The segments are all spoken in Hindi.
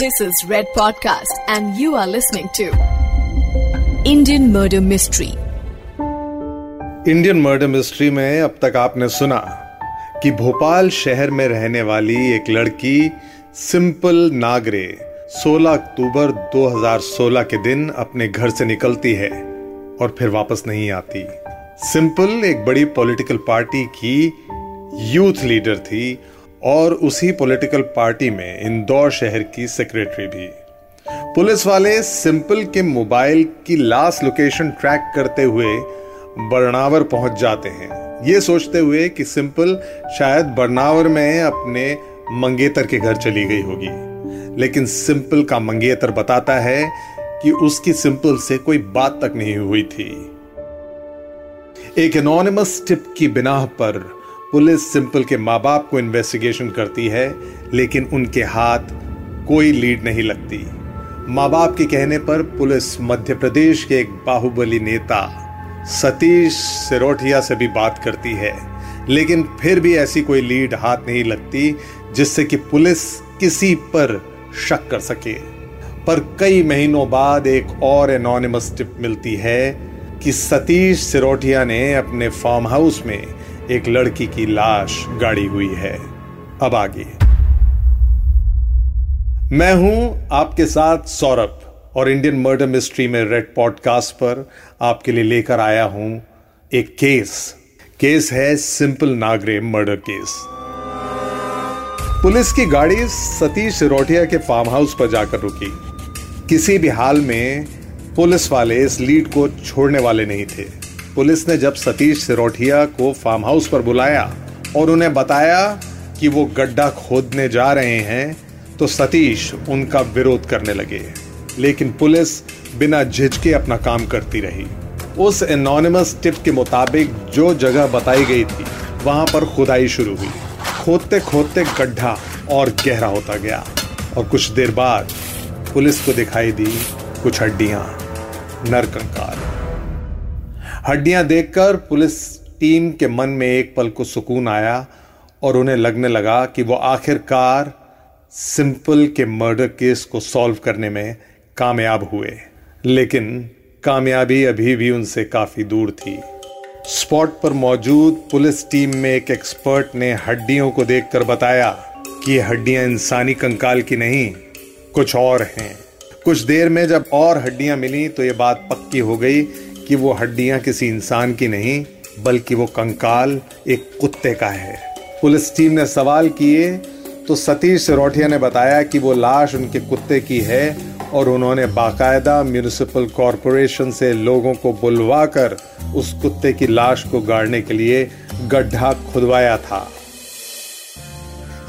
This is Red Podcast, and you are listening to Indian Murder Mystery. Indian Murder Mystery में अब तक आपने सुना कि भोपाल शहर में रहने वाली एक लड़की सिंपल नागरे 16 अक्टूबर 2016 के दिन अपने घर से निकलती है और फिर वापस नहीं आती सिंपल एक बड़ी पॉलिटिकल पार्टी की यूथ लीडर थी और उसी पॉलिटिकल पार्टी में इंदौर शहर की सेक्रेटरी भी। पुलिस वाले सिंपल के मोबाइल की लास्ट लोकेशन ट्रैक करते हुए बरनावर पहुँच जाते हैं। ये सोचते हुए कि सिंपल शायद बरनावर में अपने मंगेतर के घर चली गई होगी। लेकिन सिंपल का मंगेतर बताता है कि उसकी सिंपल से कोई बात तक नहीं हुई थी। एक एनोनिमस टिप की बिना पर पुलिस सिंपल के माँ बाप को इन्वेस्टिगेशन करती है, लेकिन उनके हाथ कोई लीड नहीं लगती। माँ बाप के कहने पर पुलिस मध्य प्रदेश के एक बाहुबली नेता सतीश सिरोठिया से भी बात करती है, लेकिन फिर भी ऐसी कोई लीड हाथ नहीं लगती जिससे कि पुलिस किसी पर शक कर सके। पर कई महीनों बाद एक और एनोनिमस टिप मिलती है कि सतीश सिरोठिया ने अपने फार्म हाउस में एक लड़की की लाश गाड़ी हुई है। अब आगे। मैं हूँ आपके साथ सौरभ और इंडियन मर्डर मिस्ट्री में रेड पॉडकास्ट पर आपके लिए लेकर आया हूँ एक केस। केस है Simple Nagre murder case police की गाड़ी सतीश सिरोठिया के फार्म हाउस पर जाकर रुकी। किसी भी हाल में पुलिस वाले इस लीड को छोड़ने वाले नहीं थे। पुलिस ने जब सतीश सिरोठिया को फार्म हाउस पर बुलाया और उन्हें बताया कि वो गड्ढा खोदने जा रहे हैं तो सतीश उनका विरोध करने लगे। लेकिन पुलिस बिना झिझके अपना काम करती रही। उस एनोनिमस टिप के मुताबिक जो जगह बताई गई थी, वहाँ पर खुदाई शुरू हुई। खोदते खोदते गड्ढा और गहरा होता गया और कुछ देर बाद पुलिस को दिखाई दी कुछ हड्डियाँ, नरकंकाल। हड्डियाँ देखकर पुलिस टीम के मन में एक पल को सुकून आया और उन्हें लगने लगा कि वो आखिरकार सिंपल के मर्डर केस को सॉल्व करने में कामयाब हुए। लेकिन कामयाबी अभी भी उनसे काफ़ी दूर थी। स्पॉट पर मौजूद पुलिस टीम में एक एक्सपर्ट ने हड्डियों को देखकर बताया कि ये हड्डियाँ इंसानी कंकाल की नहीं, कुछ और हैं। कुछ देर में जब और हड्डियाँ मिली तो ये बात पक्की हो गई कि वो हड्डियाँ किसी इंसान की नहीं, बल्कि वो कंकाल एक कुत्ते का है। पुलिस टीम ने सवाल किए तो सतीश सिरोठिया ने बताया कि वो लाश उनके कुत्ते की है और उन्होंने बाकायदा म्यूनिसिपल कॉरपोरेशन से लोगों को बुलवा कर उस कुत्ते की लाश को गाड़ने के लिए गड्ढा खुदवाया था।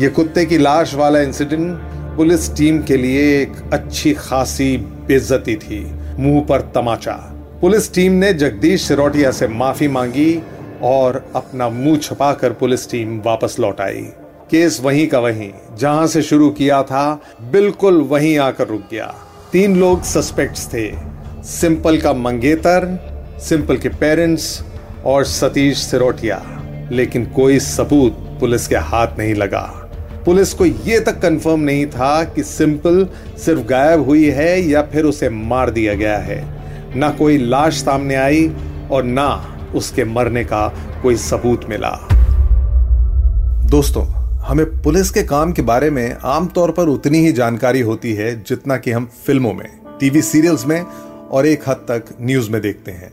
ये कुत्ते की लाश वाला इंसिडेंट पुलिस टीम के लिए एक अच्छी खासी बेइज्जती थी। मुँह पर तमाचा। पुलिस टीम ने जगदीश सिरोटिया से माफ़ी मांगी और अपना मुँह छुपाकर पुलिस टीम वापस लौट आई। केस वहीं का वहीं, जहाँ से शुरू किया था, बिल्कुल वहीं आकर रुक गया। तीन लोग सस्पेक्ट्स थे, सिंपल का मंगेतर, सिंपल के पेरेंट्स और सतीश सिरोटिया। लेकिन कोई सबूत पुलिस के हाथ नहीं लगा। पुलिस को यह तक कंफर्म नहीं था कि सिंपल सिर्फ़ गायब हुई है या फिर उसे मार दिया गया है। ना कोई लाश सामने आई और ना उसके मरने का कोई सबूत मिला। दोस्तों, हमें पुलिस के काम के बारे में आमतौर पर उतनी ही जानकारी होती है जितना कि हम फ़िल्मों में, टीवी सीरियल्स में और एक हद तक न्यूज़ में देखते हैं।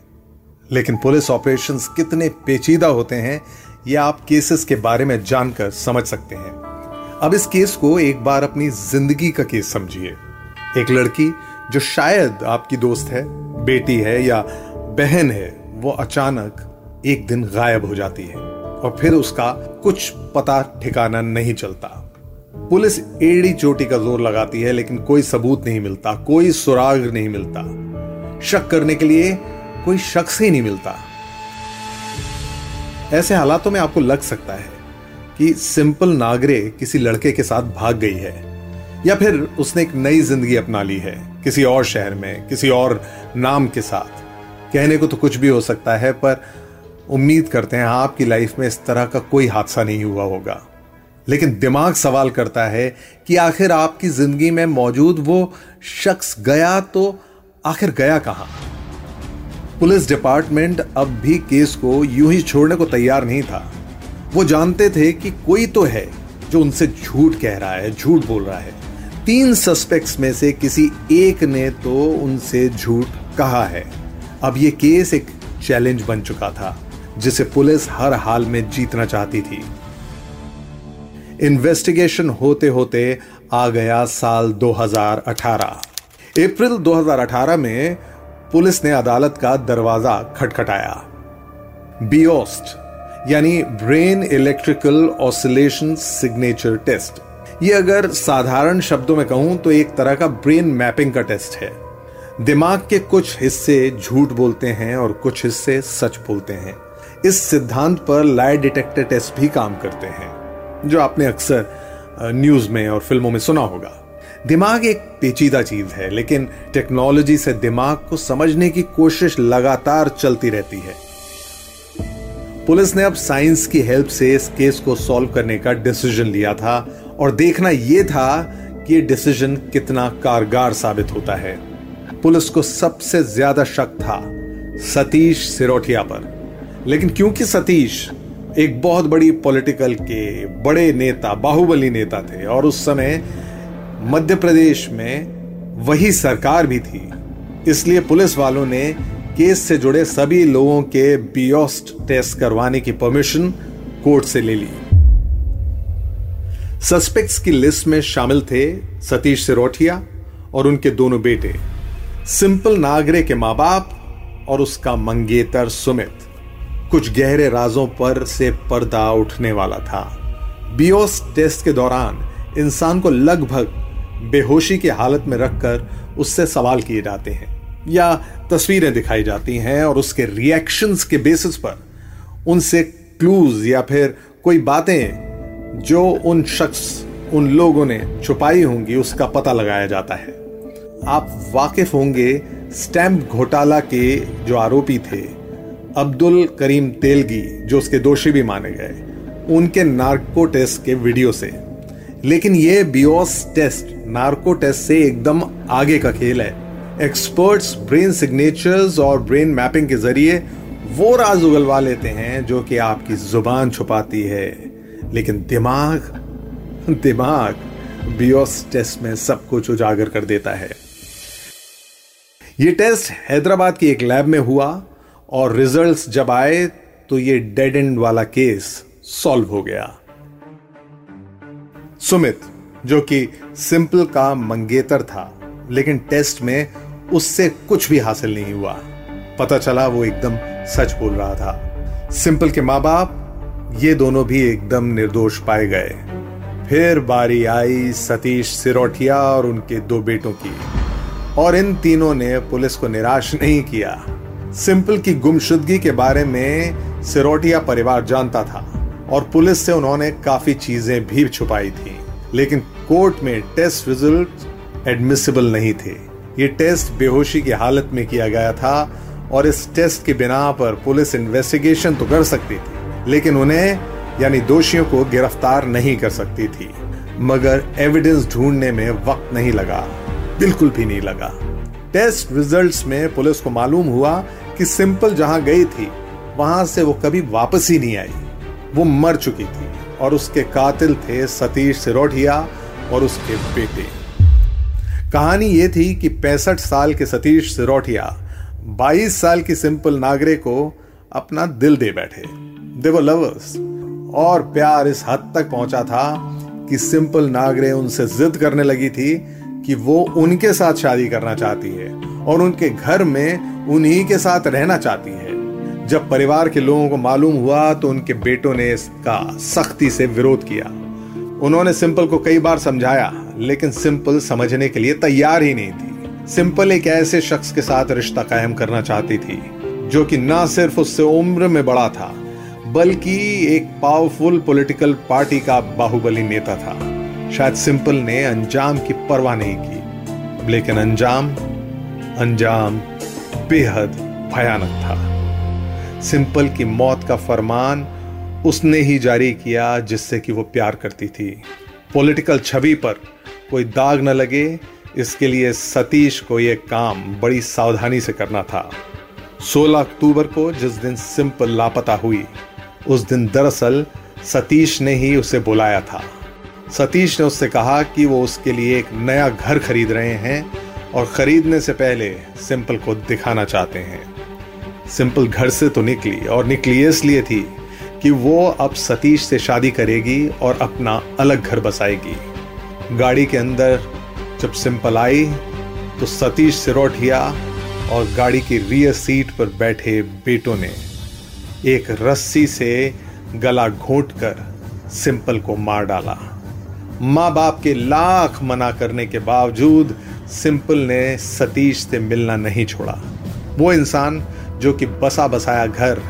लेकिन पुलिस ऑपरेशंस कितने पेचीदा होते हैं, ये आप केसेस के बारे में जानकर समझ सकते हैं। अब इस केस को एक बार अपनी ज़िंदगी का केस समझिए। एक लड़की जो शायद आपकी दोस्त है, बेटी है या बहन है, वो अचानक एक दिन गायब हो जाती है और फिर उसका कुछ पता ठिकाना नहीं चलता। पुलिस एड़ी चोटी का ज़ोर लगाती है, लेकिन कोई सबूत नहीं मिलता, कोई सुराग नहीं मिलता। शक करने के लिए कोई शख्स ही नहीं मिलता। ऐसे हालातों में आपको लग सकता है कि सिंपल नागरे किसी लड़के के साथ भाग गई है। या फिर उसने एक नई ज़िंदगी अपना ली है, किसी और शहर में, किसी और नाम के साथ। कहने को तो कुछ भी हो सकता है, पर उम्मीद करते हैं आपकी लाइफ में इस तरह का कोई हादसा नहीं हुआ होगा। लेकिन दिमाग सवाल करता है कि आखिर आपकी ज़िंदगी में मौजूद वो शख्स गया तो आखिर गया कहाँ? पुलिस डिपार्टमेंट अब भी केस को यूँ ही छोड़ने को तैयार नहीं था। वो जानते थे कि कोई तो है जो उनसे झूठ कह रहा है, झूठ बोल रहा है। तीन सस्पेक्ट्स में से किसी एक ने तो उनसे झूठ कहा है। अब यह केस एक चैलेंज बन चुका था, जिसे पुलिस हर हाल में जीतना चाहती थी। इन्वेस्टिगेशन होते होते आ गया साल 2018 अप्रैल 2018 में पुलिस ने अदालत का दरवाज़ा खटखटाया। बियोस्ट यानी brain electrical oscillation signature test ये अगर साधारण शब्दों में कहूँ तो एक तरह का ब्रेन मैपिंग का टेस्ट है। दिमाग के कुछ हिस्से झूठ बोलते हैं और कुछ हिस्से सच बोलते हैं। इस सिद्धांत पर लाई डिटेक्टर टेस्ट भी काम करते हैं, जो आपने अक्सर न्यूज़ में और फ़िल्मों में सुना होगा। दिमाग एक पेचीदा चीज़ है, लेकिन टेक्नोलॉजी से दिमाग को समझने की कोशिश लगातार चलती रहती है। पुलिस ने अब साइंस की हेल्प से इस केस को सॉल्व करने का डिसीज़न लिया था और देखना यह था कि यह डिसीज़न कितना कारगर साबित होता है। पुलिस को सबसे ज़्यादा शक था सतीश सिरोठिया पर। लेकिन क्योंकि सतीश एक बहुत बड़ी पॉलिटिकल के बड़े नेता, बाहुबली नेता थे और उस समय मध्य प्रदेश में वही सरकार भी थी, इसलिए पुलिस वालों ने केस से जुड़े सभी लोगों के बियोस्ट टेस्ट करवाने की परमिशन कोर्ट से ले ली। सस्पेक्ट्स की लिस्ट में शामिल थे सतीश सिरोठिया और उनके दोनों बेटे, सिंपल नागरे के माँ बाप और उसका मंगेतर सुमित। कुछ गहरे राजों पर से पर्दा उठने वाला था। बियोस टेस्ट के दौरान इंसान को लगभग बेहोशी की हालत में रखकर उससे सवाल किए जाते हैं या तस्वीरें दिखाई जाती हैं और उसके रिएक्शंस के बेसिस पर उनसे क्लूज या फिर कोई बातें जो उन शख्स, उन लोगों ने छुपाई होंगी, उसका पता लगाया जाता है। आप वाकिफ होंगे स्टैंप घोटाला के जो आरोपी थे, अब्दुल करीम तेलगी, जो उसके दोषी भी माने गए, उनके नार्को टेस्ट के वीडियो से। लेकिन ये बियोस टेस्ट, नार्को टेस्ट से एकदम आगे का खेल है। एक्सपर्ट्स ब्रेन सिग्नेचर्स और ब्रेन मैपिंग के ज़रिए वो राज उगलवा लेते हैं, जो कि आपकी ज़ुबान छुपाती है। लेकिन दिमाग दिमाग बियोस टेस्ट में सब कुछ उजागर कर देता है। यह टेस्ट हैदराबाद की एक लैब में हुआ और रिजल्ट्स जब आए तो ये डेड एंड वाला केस सॉल्व हो गया। सुमित, जो कि सिंपल का मंगेतर था, लेकिन टेस्ट में उससे कुछ भी हासिल नहीं हुआ। पता चला वो एकदम सच बोल रहा था। सिंपल के माँ बाप ये दोनों भी एकदम निर्दोष पाए गए। फिर बारी आई सतीश सिरोठिया और उनके दो बेटों की। और इन तीनों ने पुलिस को निराश नहीं किया। सिंपल की गुमशुदगी के बारे में सिरोटिया परिवार जानता था और पुलिस से उन्होंने काफ़ी चीज़ें भी छुपाई थी। लेकिन कोर्ट में टेस्ट रिज़ल्ट एडमिसिबल नहीं थे। ये टेस्ट बेहोशी की हालत में किया गया था और इस टेस्ट के बिना पर पुलिस इन्वेस्टिगेशन तो कर सकती थी। लेकिन उन्हें, यानी दोषियों को गिरफ़्तार नहीं कर सकती थी। मगर एविडेंस ढूँढने में वक्त नहीं लगा, बिल्कुल भी नहीं लगा। टेस्ट रिजल्ट्स में पुलिस को मालूम हुआ कि सिंपल जहाँ गई थी, वहाँ से वो कभी वापस ही नहीं आई। वो मर चुकी थी और उसके कातिल थे सतीश सिरोठिया और उसके बेटे। कहानी ये थी कि पैंसठ साल के सतीश सिरोठिया 22 साल की सिंपल नागरे को अपना दिल दे बैठे। देव लवर्स और प्यार इस हद तक पहुँचा था कि सिंपल नागरे उनसे जिद करने लगी थी कि वो उनके साथ शादी करना चाहती है और उनके घर में उन्हीं के साथ रहना चाहती है। जब परिवार के लोगों को मालूम हुआ तो उनके बेटों ने इसका सख्ती से विरोध किया। उन्होंने सिंपल को कई बार समझाया, लेकिन सिंपल समझने के लिए तैयार ही नहीं थी। सिंपल एक ऐसे शख्स के साथ रिश्ता कायम करना चाहती थी, जो कि ना सिर्फ़ उससे उम्र में बड़ा था बल्कि एक पावरफुल पॉलिटिकल पार्टी का बाहुबली नेता था। शायद सिंपल ने अंजाम की परवाह नहीं की, लेकिन अंजाम अंजाम बेहद भयानक था। सिंपल की मौत का फरमान उसने ही जारी किया जिससे कि वो प्यार करती थी। पॉलिटिकल छवि पर कोई दाग न लगे, इसके लिए सतीश को यह काम बड़ी सावधानी से करना था। 16 अक्टूबर को जिस दिन सिंपल लापता हुई उस दिन दरअसल सतीश ने ही उसे बुलाया था। सतीश ने उससे कहा कि वो उसके लिए एक नया घर खरीद रहे हैं और खरीदने से पहले सिंपल को दिखाना चाहते हैं। सिंपल घर से तो निकली और निकली इसलिए थी कि वो अब सतीश से शादी करेगी और अपना अलग घर बसाएगी। गाड़ी के अंदर जब सिंपल आई तो सतीश सिरोठिया और गाड़ी की रियर सीट पर बैठे बेटों ने एक रस्सी से गला घोट कर सिंपल को मार डाला। माँ बाप के लाख मना करने के बावजूद सिंपल ने सतीश से मिलना नहीं छोड़ा। वो इंसान जो कि बसा बसाया घर,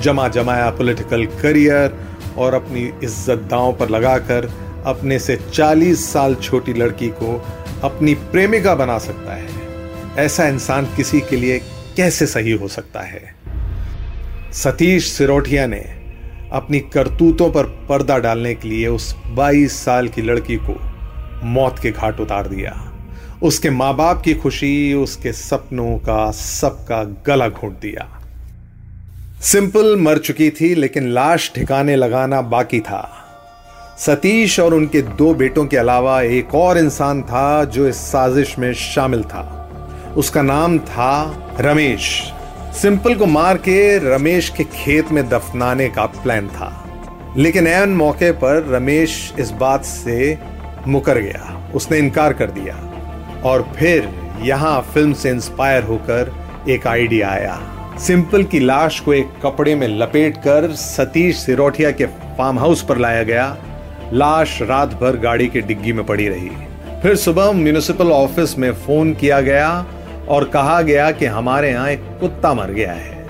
जमा जमाया पॉलिटिकल करियर और अपनी इज़्ज़त दांव पर लगाकर अपने से 40 साल छोटी लड़की को अपनी प्रेमिका बना सकता है। ऐसा इंसान किसी के लिए कैसे सही हो सकता है? सतीश सिरोठिया ने अपनी करतूतों पर पर्दा डालने के लिए उस 22 साल की लड़की को मौत के घाट उतार दिया। उसके माँ बाप की खुशी, उसके सपनों का, सबका गला घोट दिया। सिंपल मर चुकी थी, लेकिन लाश ठिकाने लगाना बाकी था। सतीश और उनके दो बेटों के अलावा एक और इंसान था जो इस साजिश में शामिल था। उसका नाम था रमेश। सिंपल को मार के रमेश के खेत में दफनाने का प्लान था। लेकिन एन मौके पर रमेश इस बात से मुकर गया। उसने इनकार कर दिया। और फिर यहाँ फ़िल्म से इंस्पायर होकर एक आइडिया आया। सिंपल की लाश को एक कपड़े में लपेटकर सतीश सिरोठिया के फार्म हाउस पर लाया गया। लाश रात भर गाड़ी की डिग्गी में पड़ी रही। फिर सुबह म्यूनिसिपल ऑफ़िस में फ़ोन किया गया और कहा गया कि हमारे यहाँ एक कुत्ता मर गया है।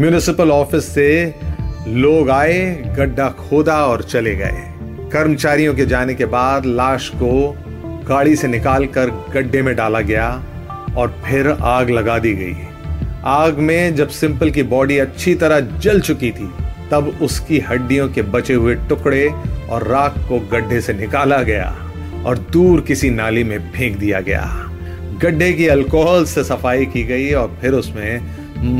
म्यूनिसिपल ऑफ़िस से लोग आए, गड्ढा खोदा और चले गए। कर्मचारियों के जाने के बाद लाश को गाड़ी से निकालकर गड्ढे में डाला गया और फिर आग लगा दी गई। आग में जब सिंपल की बॉडी अच्छी तरह जल चुकी थी, तब उसकी हड्डियों के बचे हुए टुकड़े और राख को गड्ढे से निकाला गया और दूर किसी नाली में फेंक दिया गया। गड्ढे की अल्कोहल से सफ़ाई की गई और फिर उसमें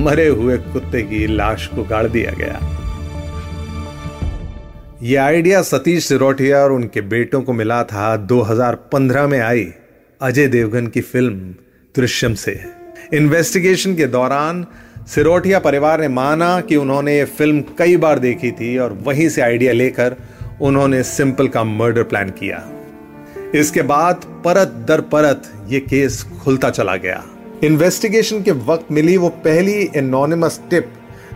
मरे हुए कुत्ते की लाश को गाड़ दिया गया। यह आइडिया सतीश सिरोठिया और उनके बेटों को मिला था 2015 में आई अजय देवगन की फ़िल्म दृश्यम से। इन्वेस्टिगेशन के दौरान सिरोठिया परिवार ने माना कि उन्होंने ये फ़िल्म कई बार देखी थी और वहीं से आइडिया लेकर उन्होंने सिंपल का मर्डर प्लान किया। इसके बाद परत दर परत ये केस खुलता चला गया। इन्वेस्टिगेशन के वक्त मिली वो पहली एनोनिमस टिप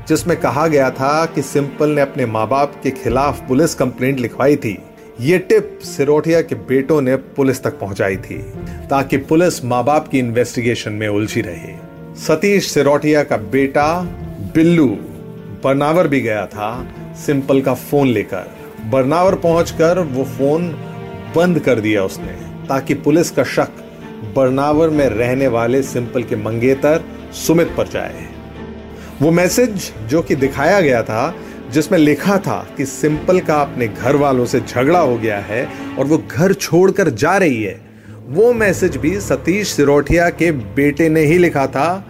जिसमें कहा गया था कि सिंपल ने अपने माँ बाप के खिलाफ पुलिस कंप्लेंट लिखवाई थी। ये टिप सिरोठिया के बेटों ने पुलिस तक पहुंचाई थी, ताकि पुलिस माँ बाप की इन्वेस्टिगेशन में उलझी रहे। सतीश सिरोठिया का बेटा बिल्लू बरनावर भी गया था सिंपल का फ़ोन लेकर। बरनावर पहुंचकर वो फ़ोन बंद कर दिया उसने, ताकि पुलिस का शक बरनावर में रहने वाले सिंपल के मंगेतर सुमित पर जाए। वो मैसेज जो कि दिखाया गया था, जिसमें लिखा था कि सिंपल का अपने घर वालों से झगड़ा हो गया है और वो घर छोड़कर जा रही है, वो मैसेज भी सतीश सिरोठिया के बेटे ने ही लिखा था,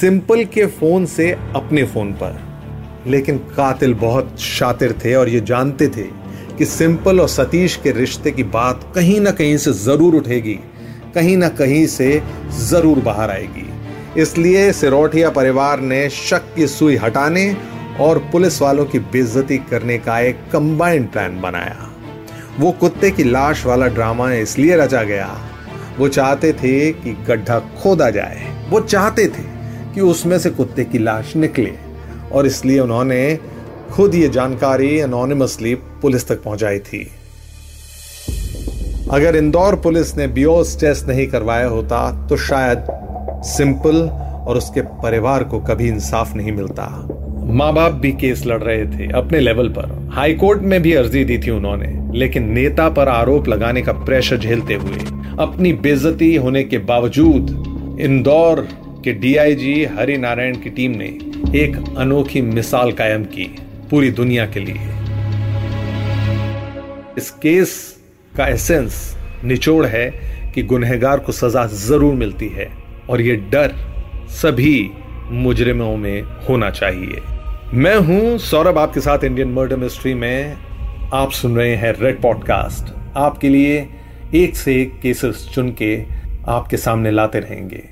सिंपल के फ़ोन से अपने फ़ोन पर। लेकिन कातिल बहुत शातिर थे और ये जानते थे कि सिंपल और सतीश के रिश्ते की बात कहीं ना कहीं से ज़रूर उठेगी, कहीं ना कहीं से ज़रूर बाहर आएगी। इसलिए सिरोठिया परिवार ने शक की सुई हटाने और पुलिस वालों की बेइज्जती करने का एक कंबाइंड प्लान बनाया। वो कुत्ते की लाश वाला ड्रामा इसलिए रचा गया, वो चाहते थे कि गड्ढा खोदा जाए। वो चाहते थे कि उसमें से कुत्ते की लाश निकले और इसलिए उन्होंने खुद ये जानकारी अनोनिमसली पुलिस तक पहुंचाई थी। अगर इंदौर पुलिस ने बियोस टेस्ट नहीं करवाया होता तो शायद सिंपल और उसके परिवार को कभी इंसाफ नहीं मिलता। माँ बाप भी केस लड़ रहे थे अपने लेवल पर। हाई कोर्ट में भी अर्जी दी थी उन्होंने, लेकिन नेता पर आरोप लगाने का प्रेशर झेलते हुए, अपनी बेजती होने के बावजूद इंदौर के डीआईजी हरि नारायण की टीम ने एक अनोखी मिसाल कायम की पूरी दुनिया के लिए। इस केस का एसेंस निचोड़ है कि गुनहगार को सजा ज़रूर मिलती है और ये डर सभी मुजरिमों में होना चाहिए। मैं हूँ सौरभ, आपके साथ इंडियन मर्डर मिस्ट्री में आप सुन रहे हैं रेड पॉडकास्ट आपके लिए एक से एक केसेस चुन के आपके सामने लाते रहेंगे।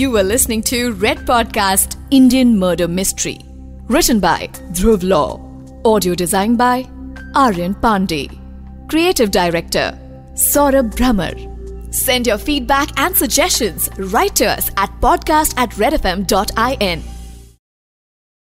You were listening to Red Podcast Indian Murder Mystery. Written by Dhruv Law. Audio design by Aryan Pandey. Creative Director Saurabh Brahmer. Send your feedback and suggestions right to us at podcast at redfm.in.